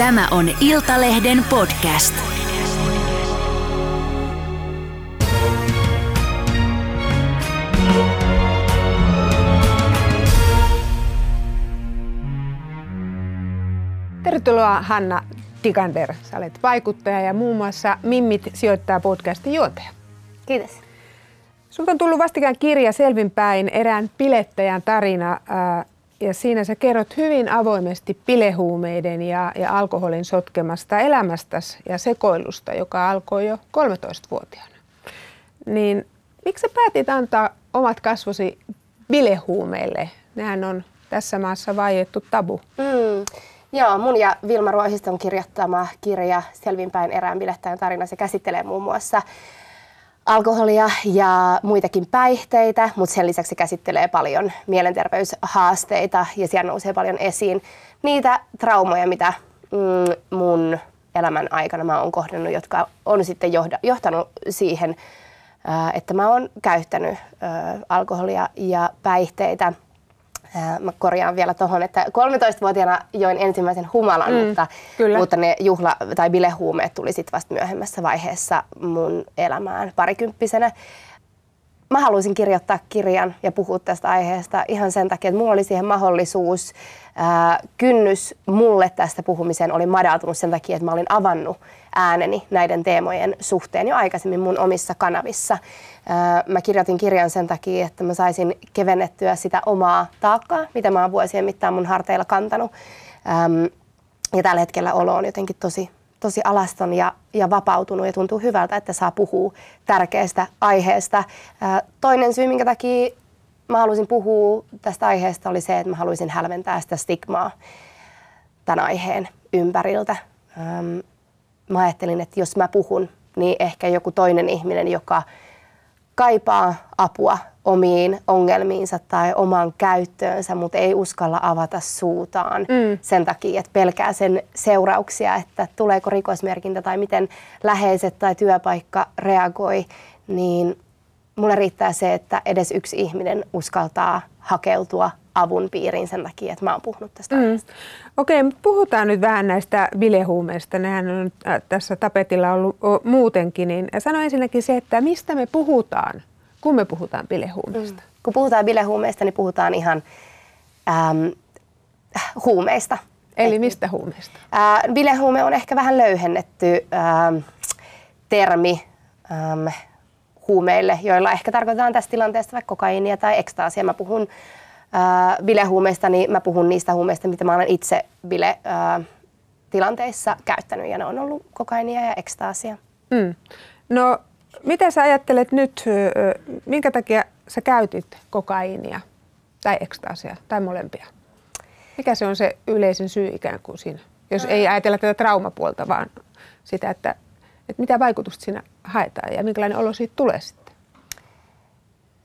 Tämä on Iltalehden podcast. Tervetuloa Hanna Tikander. Sä olet vaikuttaja ja muun muassa Mimmit sijoittaa podcastin juontaja. Kiitos. Sulta on tullut vastikään kirja Selvinpäin erään pilettäjän tarina ja siinä sä kerrot hyvin avoimesti pilehuumeiden ja, ja alkoholin sotkemasta elämästäsi ja sekoilusta, joka alkoi jo 13-vuotiaana. Niin miksi sä päätit antaa omat kasvosi bilehuumeille? Nehän on tässä maassa vaiettu tabu. Mm. Joo, mun ja Vilma Ruohiston kirjoittama kirja Selvinpäin erään bilettäjän tarina, se käsittelee muun muassa alkoholia ja muitakin päihteitä, mutta sen lisäksi se käsittelee paljon mielenterveyshaasteita ja siellä nousee paljon esiin niitä traumoja, mitä mm, mun elämän aikana mä oon kohdannut, jotka on sitten johtanut siihen, että mä oon käyttänyt alkoholia ja päihteitä – Mä korjaan vielä tuohon, että 13-vuotiaana join ensimmäisen humalan, mm, mutta, mutta ne juhla- tai bilehuumeet tuli sitten vasta myöhemmässä vaiheessa mun elämään parikymppisenä. Mä haluaisin kirjoittaa kirjan ja puhua tästä aiheesta ihan sen takia, että mulla oli siihen mahdollisuus. Ää, kynnys mulle tästä puhumiseen oli madaltunut sen takia, että mä olin avannut ääneni näiden teemojen suhteen jo aikaisemmin mun omissa kanavissa. Mä kirjoitin kirjan sen takia, että mä saisin kevennettyä sitä omaa taakkaa, mitä mä oon vuosien mittaan mun harteilla kantanut. Ja tällä hetkellä olo on jotenkin tosi, tosi alaston ja, ja vapautunut ja tuntuu hyvältä, että saa puhua tärkeästä aiheesta. Toinen syy, minkä takia mä halusin puhua tästä aiheesta oli se, että mä haluaisin hälventää sitä stigmaa tämän aiheen ympäriltä. Mä ajattelin, että jos mä puhun, niin ehkä joku toinen ihminen, joka kaipaa apua omiin ongelmiinsa tai omaan käyttöönsä, mutta ei uskalla avata suutaan mm. sen takia, että pelkää sen seurauksia, että tuleeko rikosmerkintä tai miten läheiset tai työpaikka reagoi, niin mulle riittää se, että edes yksi ihminen uskaltaa hakeutua avun piiriin sen takia, että mä oon puhunut tästä mm. Okei, mutta puhutaan nyt vähän näistä bilehuumeista. Nehän on äh, tässä tapetilla ollut muutenkin. Niin sano ensinnäkin se, että mistä me puhutaan, kun me puhutaan bilehuumeista? Mm. Kun puhutaan bilehuumeista, niin puhutaan ihan äm, huumeista. Eli Et, mistä huumeista? Äh, bilehuume on ehkä vähän löyhennetty äh, termi ähm, huumeille, joilla ehkä tarkoitetaan tässä tilanteessa vaikka kokaiinia tai ekstaasia. Mä puhun äh, bilehuumeista, niin mä puhun niistä huumeista, mitä mä olen itse bile äh, tilanteissa käyttänyt ja ne on ollut kokainia ja ekstaasia. Mm. No, mitä sä ajattelet nyt, minkä takia sä käytit kokaiinia tai ekstaasia tai molempia? Mikä se on se yleisin syy ikään kuin siinä? Jos ei ajatella tätä traumapuolta, vaan sitä, että, että mitä vaikutusta siinä haetaan ja minkälainen olo siitä tulee sitten?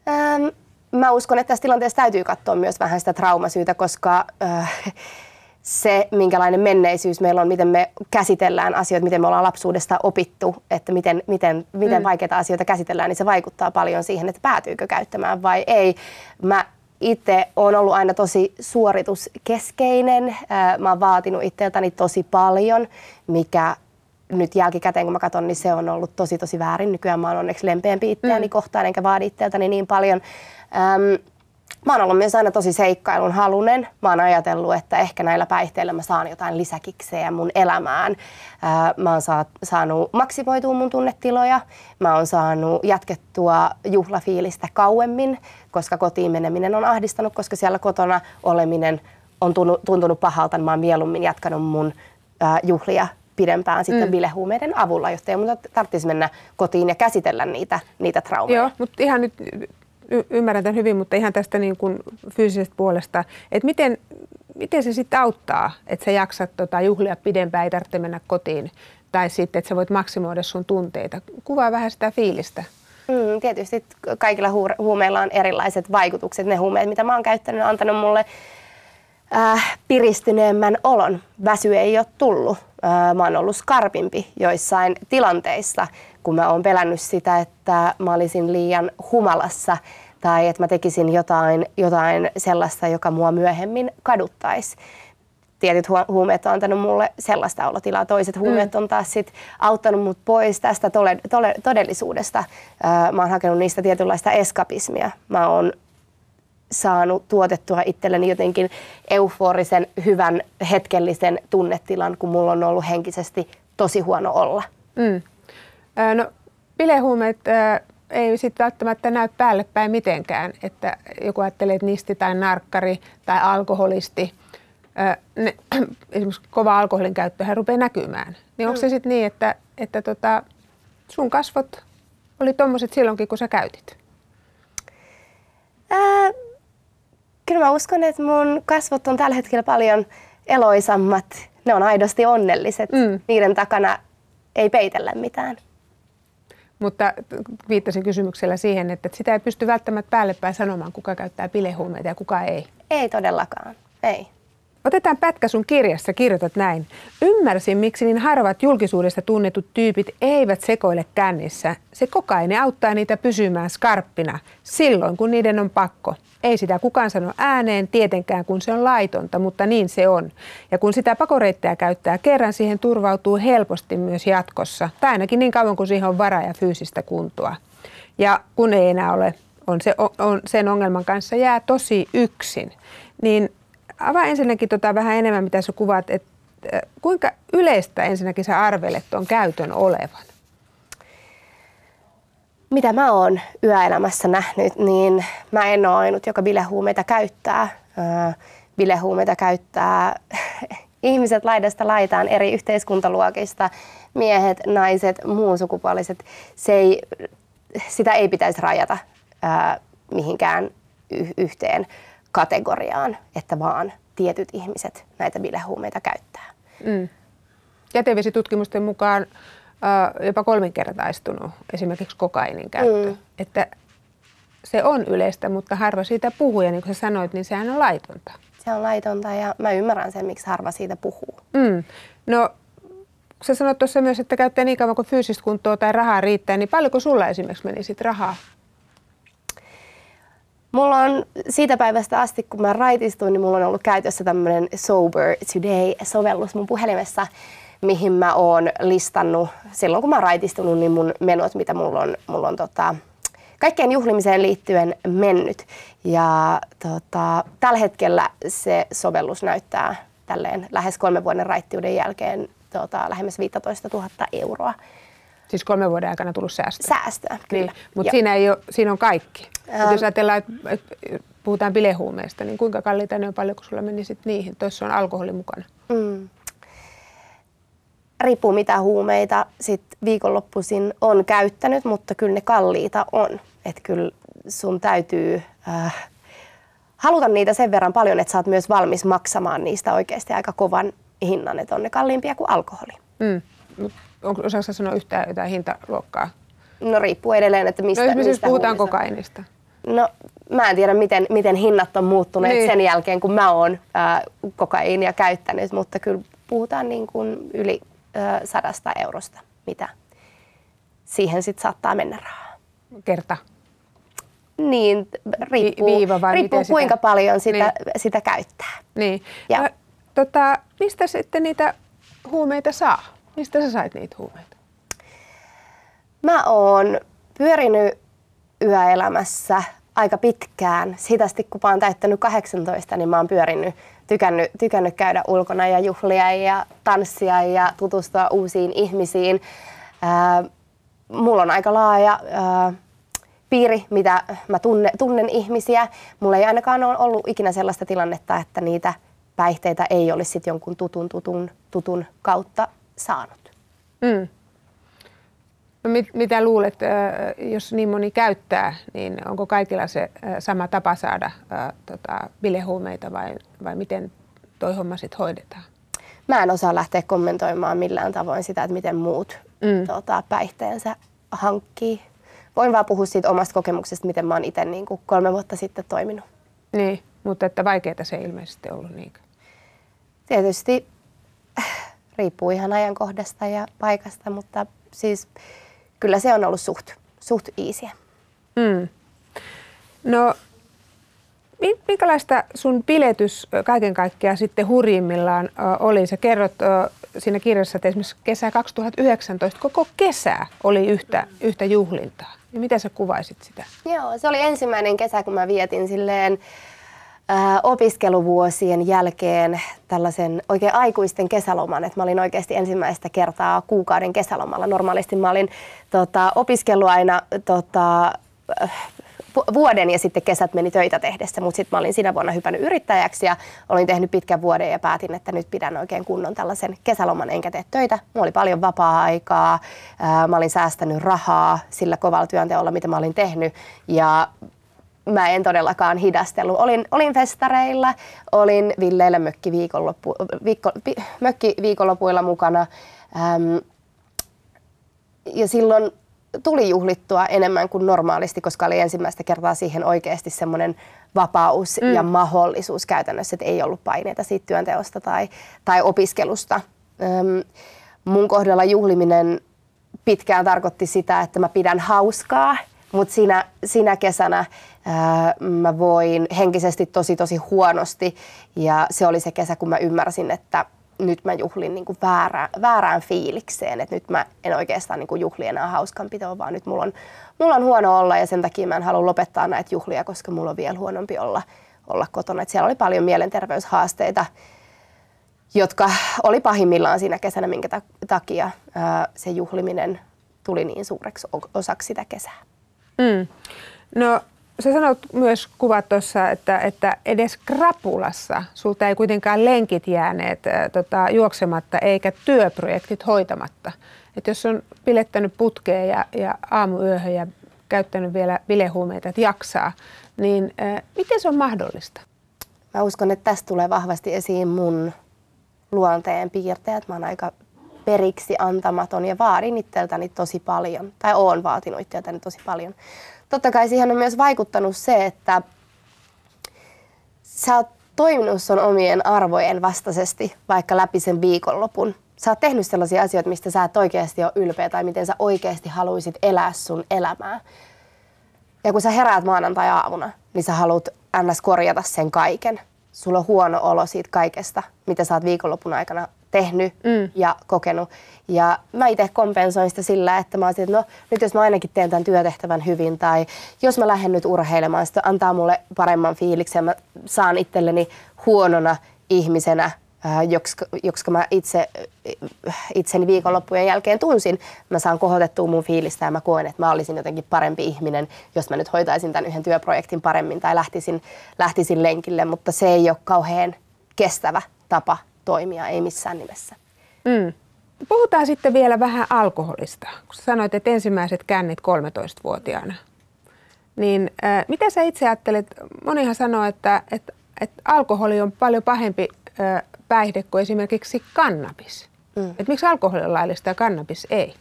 Ähm, mä uskon, että tässä tilanteessa täytyy katsoa myös vähän sitä traumasyytä, koska äh, se, minkälainen menneisyys meillä on, miten me käsitellään asioita, miten me ollaan lapsuudesta opittu, että miten, miten, miten mm. vaikeita asioita käsitellään, niin se vaikuttaa paljon siihen, että päätyykö käyttämään vai ei. Mä itse olen ollut aina tosi suorituskeskeinen. Mä oon vaatinut itseltäni tosi paljon, mikä nyt jälkikäteen kun mä katson, niin se on ollut tosi tosi väärin. Nykyään mä oon onneksi lempeämpi itseäni mm. kohtaan, enkä vaadi itseltäni niin paljon. Öm, mä oon ollut myös aina tosi seikkailun halunen. Mä oon ajatellut, että ehkä näillä päihteillä mä saan jotain lisäkiksejä mun elämään. Mä oon saa, saanut maksimoitua mun tunnetiloja. Mä oon saanut jatkettua juhlafiilistä kauemmin, koska kotiin meneminen on ahdistanut, koska siellä kotona oleminen on tuntunut, pahalta. Mä oon mieluummin jatkanut mun juhlia pidempään sitten mm. bilehuumeiden avulla, jotta ei mun tarvitsisi mennä kotiin ja käsitellä niitä, niitä traumeja. Joo, mutta ihan nyt y- ymmärrän tämän hyvin, mutta ihan tästä niin kuin fyysisestä puolesta, että miten, miten se sitten auttaa, että sä jaksat tota juhlia pidempään, ei tarvitse mennä kotiin, tai sitten, että sä voit maksimoida sun tunteita. Kuvaa vähän sitä fiilistä. Mm, tietysti kaikilla huumeilla on erilaiset vaikutukset. Ne huumeet, mitä mä oon käyttänyt, on antanut mulle äh, piristyneemmän olon. Väsy ei ole tullut. Äh, mä oon ollut skarpimpi joissain tilanteissa, kun mä oon pelännyt sitä, että mä olisin liian humalassa tai että mä tekisin jotain, jotain sellaista, joka mua myöhemmin kaduttaisi. tietyt huumeet on antanut mulle sellaista olotilaa. Toiset huumeet mm. on taas sit auttanut mut pois tästä tole, tole, todellisuudesta. Mä oon hakenut niistä tietynlaista eskapismia. Mä oon saanut tuotettua itselleni jotenkin euforisen, hyvän, hetkellisen tunnetilan, kun mulla on ollut henkisesti tosi huono olla. Mm. No, bilehuumeet ei sitten välttämättä näy päälle päin mitenkään, että joku ajattelee, että nisti tai narkkari tai alkoholisti, ne, esimerkiksi kova alkoholin käyttö rupeaa näkymään. Niin onko mm. se sitten niin, että, että tota, sun kasvot oli tuommoiset silloinkin, kun sä käytit? Ää, kyllä mä uskon, että mun kasvot on tällä hetkellä paljon eloisammat. Ne on aidosti onnelliset. Mm. Niiden takana ei peitellä mitään. Mutta viittasin kysymyksellä siihen, että sitä ei pysty välttämättä päälle päin sanomaan, kuka käyttää bilehuumeita ja kuka ei. Ei todellakaan, ei. Otetaan pätkä sun kirjassa, kirjoitat näin. Ymmärsin, miksi niin harvat julkisuudesta tunnetut tyypit eivät sekoile kännissä. Se kokaine auttaa niitä pysymään skarppina silloin, kun niiden on pakko. Ei sitä kukaan sano ääneen tietenkään, kun se on laitonta, mutta niin se on. Ja kun sitä pakoreitteja käyttää kerran, siihen turvautuu helposti myös jatkossa. Tai ainakin niin kauan, kun siihen on varaa ja fyysistä kuntoa. Ja kun ei enää ole, on se, on, sen ongelman kanssa jää tosi yksin, niin avaa ensinnäkin tota vähän enemmän, mitä sä kuvaat, että kuinka yleistä ensinnäkin sä arvelet tuon käytön olevan? Mitä mä oon yöelämässä nähnyt, niin mä en ole ainut, joka bilehuumeita käyttää. Bilehuumeita käyttää ihmiset laidasta laitaan eri yhteiskuntaluokista, miehet, naiset, muun sukupuoliset. Se ei, sitä ei pitäisi rajata mihinkään yhteen kategoriaan, että vaan tietyt ihmiset näitä bilehuumeita käyttää. Mm. Jätevesitutkimusten mukaan äh, jopa kolminkertaistunut esimerkiksi kokainin käyttö. Mm. Että se on yleistä, mutta harva siitä puhuu ja niin kuin sä sanoit, niin sehän on laitonta. Se on laitonta ja mä ymmärrän sen, miksi harva siitä puhuu. Mm. No sä sanoit tuossa myös, että käyttää niin kauan kuin fyysistä kuntoa tai rahaa riittää, niin paljonko sulla esimerkiksi meni sit rahaa Mulla on siitä päivästä asti, kun mä raitistuin, niin mulla on ollut käytössä tämmöinen Sober Today-sovellus mun puhelimessa, mihin mä oon listannut silloin, kun mä oon raitistunut, niin mun menot, mitä mulla on, mulla on tota, kaikkeen juhlimiseen liittyen mennyt. Ja tota, tällä hetkellä se sovellus näyttää tälleen lähes kolmen vuoden raittiuden jälkeen tota, lähemmäs 15 000 euroa. Siis kolmen vuoden aikana tullut säästöä? Säästöä, kyllä. Niin, mutta siinä, ei ole, siinä on kaikki. Ähm. Jos ajatellaan, että, puhutaan bilehuumeista, niin kuinka kalliita ne on paljon, kun sulla meni sit niihin? Tuossa on alkoholi mukana. Mm. Riippuu mitä huumeita sit viikonloppuisin on käyttänyt, mutta kyllä ne kalliita on. Että kyllä sun täytyy äh, haluta niitä sen verran paljon, että sä oot myös valmis maksamaan niistä oikeasti aika kovan hinnan, että on ne kalliimpia kuin alkoholi. Mm onko, osaako sanoa yhtään jotain hintaluokkaa? No riippuu edelleen, että mistä, no, mistä siis puhutaan kokainista. No mä en tiedä, miten, miten hinnat on muuttuneet niin. sen jälkeen, kun mä oon äh, kokaiinia käyttänyt, mutta kyllä puhutaan niin kuin yli äh, sadasta eurosta, mitä siihen sitten saattaa mennä rahaa. Kerta? Niin, riippuu, Vi- viiva vai riippuu kuinka sitä? paljon sitä, niin. sitä käyttää. Niin. Ja. No, tota, mistä sitten niitä huumeita saa? Mistä sä sait niitä huumeita? Mä oon pyörinyt yöelämässä aika pitkään. Siitä asti, kun mä oon täyttänyt 18, niin mä oon pyörinyt, tykännyt, tykännyt käydä ulkona ja juhlia ja tanssia ja tutustua uusiin ihmisiin. Ää, mulla on aika laaja ää, piiri, mitä mä tunne, tunnen ihmisiä. Mulla ei ainakaan ole ollut ikinä sellaista tilannetta, että niitä päihteitä ei olisi sit jonkun tutun, tutun, tutun kautta saanut. Mm. No mit, mitä luulet, jos niin moni käyttää, niin onko kaikilla se sama tapa saada äh, tota, bilehuumeita vai, vai miten toi homma sitten hoidetaan? Mä en osaa lähteä kommentoimaan millään tavoin sitä, että miten muut mm. tota, päihteensä hankkii. Voin vaan puhua siitä omasta kokemuksesta, miten mä oon itse niin kolme vuotta sitten toiminut. Niin, mutta että vaikeaa se ei ilmeisesti ollut niinkö? Tietysti riippuu ihan ajankohdasta ja paikasta, mutta siis kyllä se on ollut suht, suht iisiä. Mm. No, Minkälaista sun piletys kaiken kaikkiaan sitten hurjimmillaan oli? Sä kerrot siinä kirjassa, että esimerkiksi kesä 2019 koko kesä oli yhtä, yhtä juhlintaa. Ja miten sä kuvaisit sitä? Joo, se oli ensimmäinen kesä, kun mä vietin silleen opiskeluvuosien jälkeen tällaisen oikein aikuisten kesäloman, että mä olin oikeasti ensimmäistä kertaa kuukauden kesälomalla. Normaalisti mä olin tota, opiskellut aina tota, vuoden ja sitten kesät meni töitä tehdessä, mutta sitten mä olin sinä vuonna hypännyt yrittäjäksi ja olin tehnyt pitkän vuoden ja päätin, että nyt pidän oikein kunnon tällaisen kesäloman enkä tee töitä. Mulla oli paljon vapaa-aikaa, mä olin säästänyt rahaa sillä kovalla työnteolla, mitä mä olin tehnyt ja mä en todellakaan hidastellut. Olin, olin festareilla, olin Villeillä mökki, viikonloppu, viikko, mökki viikonlopuilla mukana. Ähm, ja silloin tuli juhlittua enemmän kuin normaalisti, koska oli ensimmäistä kertaa siihen oikeasti semmoinen vapaus mm. ja mahdollisuus käytännössä, että ei ollut paineita siitä työnteosta tai, tai opiskelusta. Öm, mun kohdalla juhliminen pitkään tarkoitti sitä, että mä pidän hauskaa, mutta siinä, siinä kesänä ää, mä voin henkisesti tosi tosi huonosti ja se oli se kesä, kun mä ymmärsin, että nyt mä juhlin niin kuin väärä, väärään fiilikseen, että nyt mä en oikeastaan niin kuin juhli enää hauskanpitoa, vaan nyt mulla on, mulla on huono olla ja sen takia mä en halua lopettaa näitä juhlia, koska mulla on vielä huonompi olla, olla kotona. Et siellä oli paljon mielenterveyshaasteita, jotka oli pahimmillaan siinä kesänä, minkä takia ää, se juhliminen tuli niin suureksi osaksi sitä kesää. Mm. No sä sanot myös kuvat tuossa, että, että edes krapulassa sulta ei kuitenkaan lenkit jääneet ä, tota, juoksematta eikä työprojektit hoitamatta. Et jos on pilettänyt putkeen ja, ja aamuyöhön ja käyttänyt vielä bilehuumeita, että jaksaa, niin ä, miten se on mahdollista? Mä uskon, että tästä tulee vahvasti esiin mun luonteen piirteet. Mä oon aika periksi antamaton ja vaadin itseltäni tosi paljon, tai oon vaatinut itseltäni tosi paljon totta kai siihen on myös vaikuttanut se, että sä oot toiminut sun omien arvojen vastaisesti vaikka läpi sen viikonlopun. Sä oot tehnyt sellaisia asioita, mistä sä et oikeasti ole ylpeä tai miten sä oikeasti haluaisit elää sun elämää. Ja kun sä heräät maanantai-aamuna, niin sä haluat ns. korjata sen kaiken. Sulla on huono olo siitä kaikesta, mitä sä oot viikonlopun aikana tehnyt mm. ja kokenut. Ja mä itse kompensoin sitä sillä, että mä olisin, että no nyt jos mä ainakin teen tämän työtehtävän hyvin tai jos mä lähden nyt urheilemaan, sitä antaa mulle paremman fiiliksen. Mä saan itselleni huonona ihmisenä joksi mä itse, itseni viikonloppujen jälkeen tunsin, mä saan kohotettua mun fiilistä ja mä koen, että mä olisin jotenkin parempi ihminen, jos mä nyt hoitaisin tämän yhden työprojektin paremmin tai lähtisin, lähtisin lenkille, mutta se ei ole kauhean kestävä tapa toimia, ei missään nimessä. Mm. Puhutaan sitten vielä vähän alkoholista. Kun sanoit, että ensimmäiset kännit 13-vuotiaana, niin äh, mitä sä itse ajattelet? Monihan sanoo, että, että, että alkoholi on paljon pahempi äh, päihde kuin esimerkiksi kannabis. Mm. Et miksi alkoholi on laillista ja kannabis ei?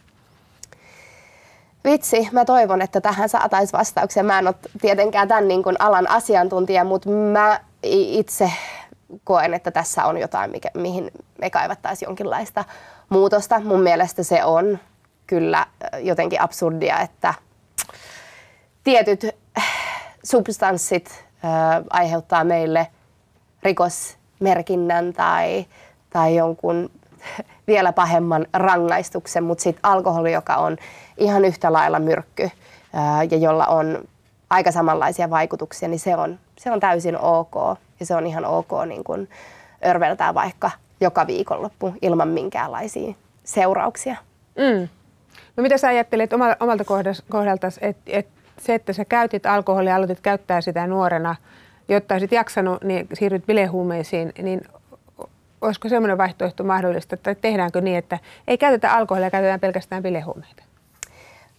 Vitsi, mä toivon, että tähän saataisiin vastauksia. Mä en ole tietenkään tämän niin kuin alan asiantuntija, mutta mä itse koen, että tässä on jotain, mikä, mihin me kaivattaisiin jonkinlaista muutosta. Mun mielestä se on kyllä jotenkin absurdia, että tietyt substanssit äh, aiheuttaa meille rikosmerkinnän tai, tai jonkun vielä pahemman rangaistuksen, mutta sitten alkoholi, joka on ihan yhtä lailla myrkky ää, ja jolla on aika samanlaisia vaikutuksia, niin se on, se on täysin ok ja se on ihan ok niin kun örveltää vaikka joka viikonloppu ilman minkäänlaisia seurauksia. Mm. No mitä sä ajattelet omalta kohdalta, että et se, että sä käytit alkoholia, aloitit käyttää sitä nuorena, jotta olisit jaksanut, niin siirryt bilehuumeisiin, niin olisiko semmoinen vaihtoehto mahdollista, että tehdäänkö niin, että ei käytetä alkoholia, käytetään pelkästään bilehuumeita?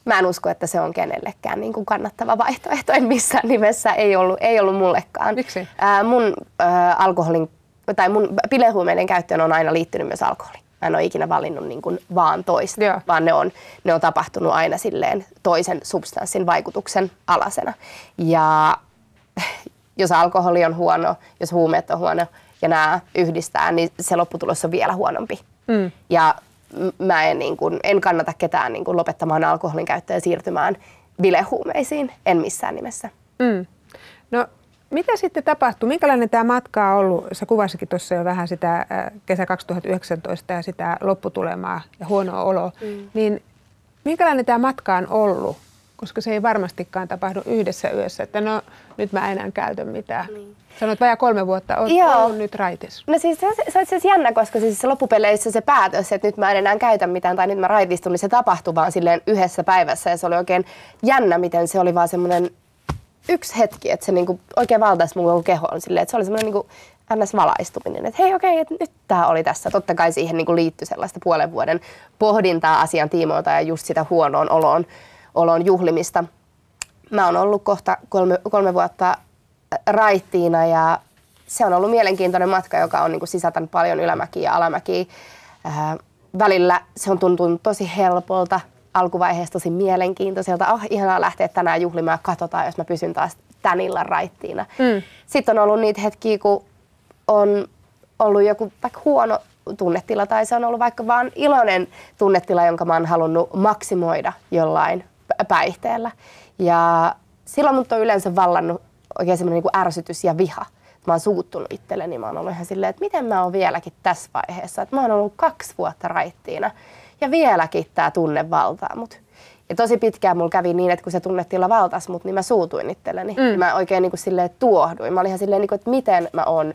Mä en usko, että se on kenellekään niin kuin kannattava vaihtoehto. En missään nimessä ei ollut, ei ollut mullekaan. Miksi? Ää, mun ää, alkoholin, tai mun bilehuumeiden käyttöön on aina liittynyt myös alkoholi. Mä en ole ikinä valinnut niin kuin vaan toista, Joo. vaan ne on, ne on tapahtunut aina silleen toisen substanssin vaikutuksen alasena. Ja jos alkoholi on huono, jos huumeet on huono ja nämä yhdistää, niin se lopputulos on vielä huonompi. Mm. Ja mä en, niin kuin, en kannata ketään niin kuin, lopettamaan alkoholin käyttöä ja siirtymään bilehuumeisiin, en missään nimessä. Mm. No mitä sitten tapahtui? Minkälainen tämä matka on ollut? Sä kuvasikin tuossa jo vähän sitä äh, kesä 2019 ja sitä lopputulemaa ja huonoa oloa. Mm. Niin minkälainen tämä matka on ollut? Koska se ei varmastikaan tapahdu yhdessä yössä, että no nyt mä enää käytä mitään. Niin. Sanoit vajaa kolme vuotta, Joo. ollut nyt raitis. No siis se, se on siis jännä, koska siis loppupeleissä se päätös, että nyt mä en enää käytä mitään tai nyt mä raitistun, niin se tapahtui vaan silleen yhdessä päivässä ja se oli oikein jännä, miten se oli vaan semmoinen yksi hetki, että se niinku oikein valtaisi mun kehon silleen, että se oli semmoinen niinku ns. valaistuminen, että hei okei, okay, nyt tämä oli tässä. Totta kai siihen niinku liittyi sellaista puolen vuoden pohdintaa asian tiimoilta ja just sitä huonoon oloon, oloon juhlimista. Mä oon ollut kohta kolme, kolme vuotta raittiina ja se on ollut mielenkiintoinen matka, joka on niinku sisältänyt paljon ylämäkiä ja alamäkiä. Äh, välillä se on tuntunut tosi helpolta, alkuvaiheessa tosi mielenkiintoiselta. Oh, ihanaa lähteä tänään juhlimaan, katsotaan, jos mä pysyn taas tän illan raittiina. Mm. Sitten on ollut niitä hetkiä, kun on ollut joku vaikka huono tunnetila tai se on ollut vaikka vaan iloinen tunnetila, jonka mä oon halunnut maksimoida jollain päihteellä. Ja silloin mut on yleensä vallannut oikein semmoinen niin ärsytys ja viha. Mä oon suuttunut itselleni. Mä oon ollut ihan silleen, että miten mä oon vieläkin tässä vaiheessa. Että mä oon ollut kaksi vuotta raittiina ja vieläkin tämä tunne valtaa mut. Ja tosi pitkään mulla kävi niin, että kun se tunnetila valtas mut, niin mä suutuin itselleni. Mm. Ja mä oikein niin kuin silleen tuohduin. Mä olin ihan silleen, niin kuin, että miten mä oon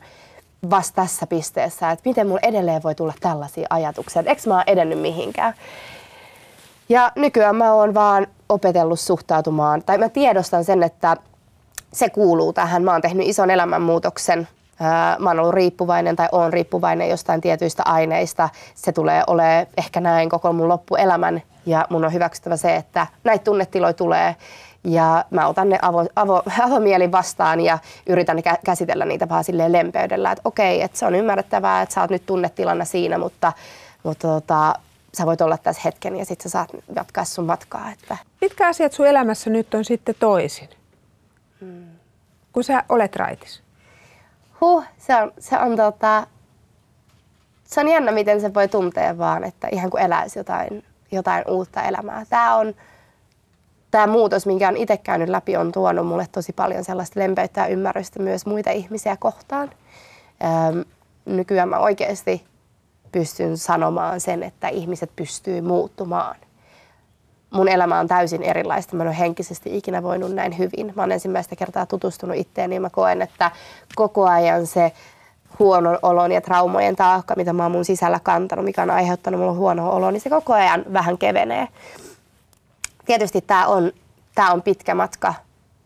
vasta tässä pisteessä, että miten mulla edelleen voi tulla tällaisia ajatuksia, että eikö mä oon edennyt mihinkään. Ja nykyään mä oon vaan opetellut suhtautumaan, tai mä tiedostan sen, että se kuuluu tähän. Mä oon tehnyt ison elämänmuutoksen. Mä oon ollut riippuvainen tai oon riippuvainen jostain tietyistä aineista. Se tulee olemaan ehkä näin koko mun loppuelämän ja mun on hyväksyttävä se, että näitä tunnetiloja tulee ja mä otan ne avo, avo, avomielin vastaan ja yritän käsitellä niitä vaan silleen lempeydellä, että okei, että se on ymmärrettävää, että sä oot nyt tunnetilanna siinä, mutta, mutta tota, sä voit olla tässä hetken ja sitten sä saat jatkaa sun matkaa. Että. Mitkä asiat sun elämässä nyt on sitten toisin, hmm. kun sä olet raitis? Huh, se on, se on tota, se on jännä, miten se voi tuntea vaan, että ihan kuin eläisi jotain, jotain uutta elämää. Tämä on, tämä muutos, minkä olen itse käynyt läpi, on tuonut mulle tosi paljon sellaista lempeyttä ja ymmärrystä myös muita ihmisiä kohtaan. Öm, nykyään mä oikeasti pystyn sanomaan sen, että ihmiset pystyy muuttumaan. Mun elämä on täysin erilaista. Mä en ole henkisesti ikinä voinut näin hyvin. Mä olen ensimmäistä kertaa tutustunut itteeni ja mä koen, että koko ajan se huonon olon ja traumojen taakka, mitä mä oon mun sisällä kantanut, mikä on aiheuttanut mulle huono olo, niin se koko ajan vähän kevenee tietysti tämä on, tää on pitkä matka.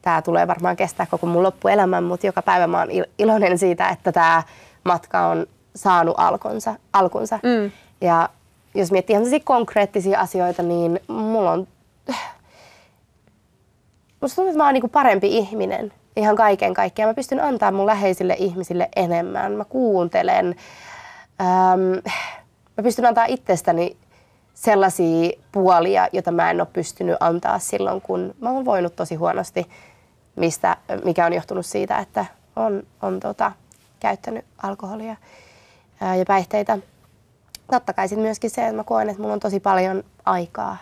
Tämä tulee varmaan kestää koko mun loppuelämän, mutta joka päivä mä oon iloinen siitä, että tämä matka on saanut alkunsa. alkunsa. Mm. Ja jos miettii ihan konkreettisia asioita, niin mulla on... Musta tuntuu, että mä oon niinku parempi ihminen ihan kaiken kaikkiaan. Mä pystyn antaa mun läheisille ihmisille enemmän. Mä kuuntelen. Ähm, mä pystyn antaa itsestäni sellaisia puolia, joita mä en ole pystynyt antaa silloin, kun mä oon voinut tosi huonosti, mistä, mikä on johtunut siitä, että on, on tota, käyttänyt alkoholia ja päihteitä. Totta kai sitten myöskin se, että mä koen, että mulla on tosi paljon aikaa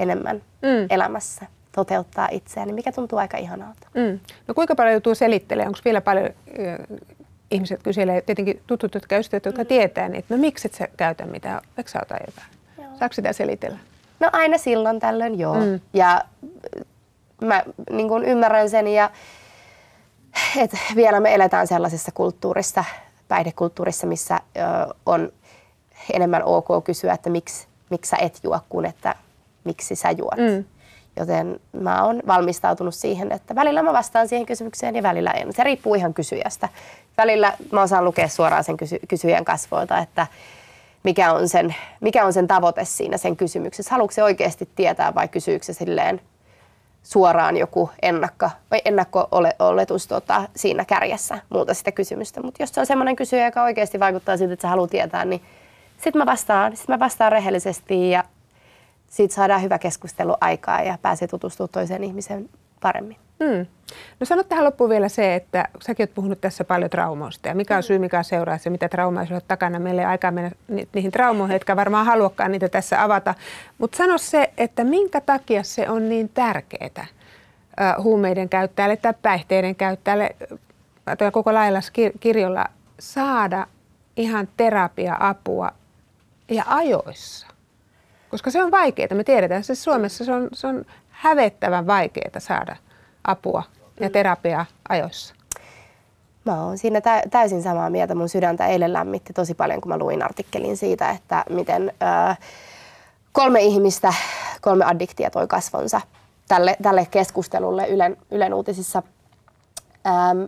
enemmän mm. elämässä toteuttaa itseäni, mikä tuntuu aika ihanalta. Mm. No kuinka paljon joutuu selittelemään? Onko vielä paljon äh, ihmiset kyselee, tietenkin tutut, jotka ystävät, jotka mm. tietää, niin, että no miksi et sä käytä mitään, eikö sä ota jotain? Saako sitä selitellä? No aina silloin tällöin joo. Mm. Ja mä niin ymmärrän sen ja että vielä me eletään sellaisessa kulttuurissa, päihdekulttuurissa, missä ö, on enemmän ok kysyä, että miksi, miksi sä et juo, kuin että miksi sä juot. Mm. Joten mä oon valmistautunut siihen, että välillä mä vastaan siihen kysymykseen ja välillä en. Se riippuu ihan kysyjästä. Välillä mä osaan lukea suoraan sen kysy- kysyjän kasvoilta, että mikä on, sen, mikä on sen tavoite siinä sen kysymyksessä. Haluatko se oikeasti tietää vai kysyykö se silleen suoraan joku ennakko, vai ennakko-oletus tota, siinä kärjessä muuta sitä kysymystä. Mutta jos se on semmoinen kysyjä, joka oikeasti vaikuttaa siltä, että sä haluat tietää, niin sitten mä vastaan, sit mä vastaan rehellisesti ja siitä saadaan hyvä keskustelu aikaa ja pääsee tutustumaan toiseen ihmiseen paremmin. Mm. No sano tähän loppuun vielä se, että säkin olet puhunut tässä paljon traumoista ja mikä on syy, mikä on seuraa se, mitä traumaa on takana. Meillä ei aikaa mennä ni- niihin traumoihin, jotka varmaan haluakaan niitä tässä avata. Mutta sano se, että minkä takia se on niin tärkeää huumeiden käyttäjälle tai päihteiden käyttäjälle tai koko lailla kirjolla saada ihan terapia-apua ja ajoissa? Koska se on vaikeaa, me tiedetään. Siis Suomessa se on, se on hävettävän vaikeaa saada apua ja terapiaa ajoissa. Mä oon siinä täysin samaa mieltä. Mun sydäntä eilen lämmitti tosi paljon, kun mä luin artikkelin siitä, että miten ö, kolme ihmistä, kolme addiktia toi kasvonsa tälle, tälle keskustelulle Ylen, Ylen uutisissa. Ähm,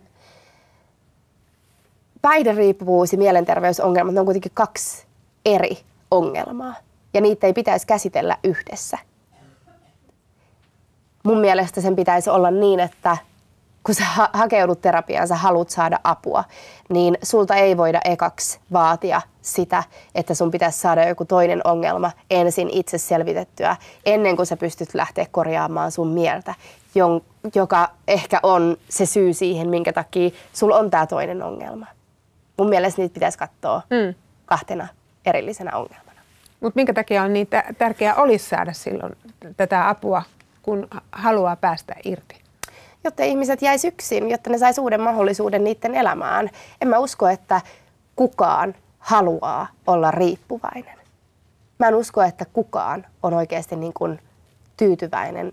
päihderiippuvuus ja mielenterveysongelmat, ne on kuitenkin kaksi eri ongelmaa. Ja niitä ei pitäisi käsitellä yhdessä. Mun mielestä sen pitäisi olla niin, että kun sä ha- hakeudut terapiaan, sä haluat saada apua, niin sulta ei voida ekaksi vaatia sitä, että sun pitäisi saada joku toinen ongelma ensin itse selvitettyä, ennen kuin sä pystyt lähteä korjaamaan sun mieltä, joka ehkä on se syy siihen, minkä takia sulla on tämä toinen ongelma. Mun mielestä niitä pitäisi katsoa mm. kahtena erillisenä ongelmana. Mutta minkä takia on niin tärkeää olisi saada silloin tätä apua, kun haluaa päästä irti? jotta ihmiset jäisi yksin, jotta ne saisi uuden mahdollisuuden niiden elämään. En mä usko, että kukaan haluaa olla riippuvainen. Mä en usko, että kukaan on oikeasti niin kuin tyytyväinen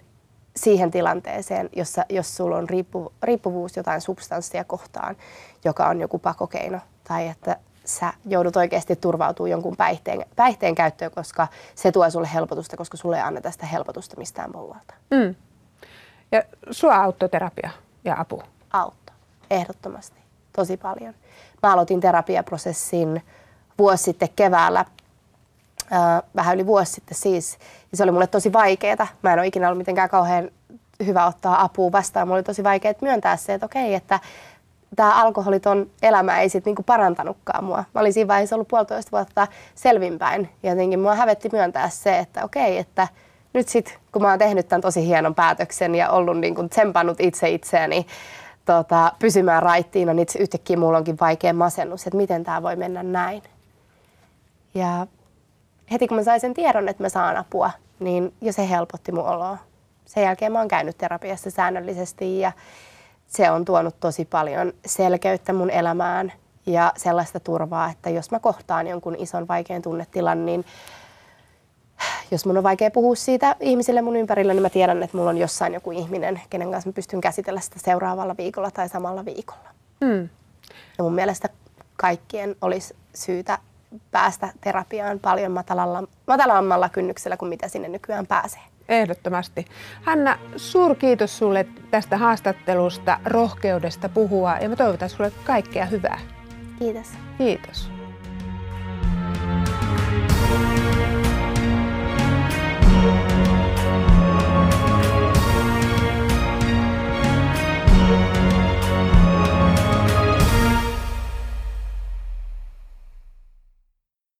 siihen tilanteeseen, jossa, jos sulla on riippu, riippuvuus jotain substanssia kohtaan, joka on joku pakokeino, tai että sä joudut oikeasti turvautumaan jonkun päihteen, päihteen käyttöön, koska se tuo sulle helpotusta, koska sulle ei anneta sitä helpotusta mistään muualta. Mm. Ja sua auttoi terapia ja apu? Autto, ehdottomasti. Tosi paljon. Mä aloitin terapiaprosessin vuosi sitten keväällä, äh, vähän yli vuosi sitten siis. Ja se oli mulle tosi vaikeaa. Mä en ole ikinä ollut mitenkään kauhean hyvä ottaa apua vastaan. Mulla oli tosi vaikea myöntää se, että okei, että tämä alkoholiton elämä ei sitten niinku parantanutkaan mua. Mä olin siinä vaiheessa ollut puolitoista vuotta selvinpäin. Ja jotenkin mua hävetti myöntää se, että okei, että – nyt sitten, kun mä oon tehnyt tämän tosi hienon päätöksen ja ollut niin kuin tsempannut itse itseäni tota, pysymään raittiina, niin yhtäkkiä mulla onkin vaikea masennus, että miten tämä voi mennä näin. Ja heti kun mä sain sen tiedon, että mä saan apua, niin jo se helpotti mun oloa. Sen jälkeen mä oon käynyt terapiassa säännöllisesti ja se on tuonut tosi paljon selkeyttä mun elämään ja sellaista turvaa, että jos mä kohtaan jonkun ison vaikean tunnetilan, niin jos mun on vaikea puhua siitä ihmisille mun ympärillä, niin mä tiedän, että mulla on jossain joku ihminen, kenen kanssa mä pystyn käsitellä sitä seuraavalla viikolla tai samalla viikolla. Mm. Ja mun mielestä kaikkien olisi syytä päästä terapiaan paljon matalalla, matalammalla kynnyksellä kuin mitä sinne nykyään pääsee. Ehdottomasti. Hanna, kiitos sulle tästä haastattelusta, rohkeudesta puhua ja mä toivotan sulle kaikkea hyvää. Kiitos. Kiitos.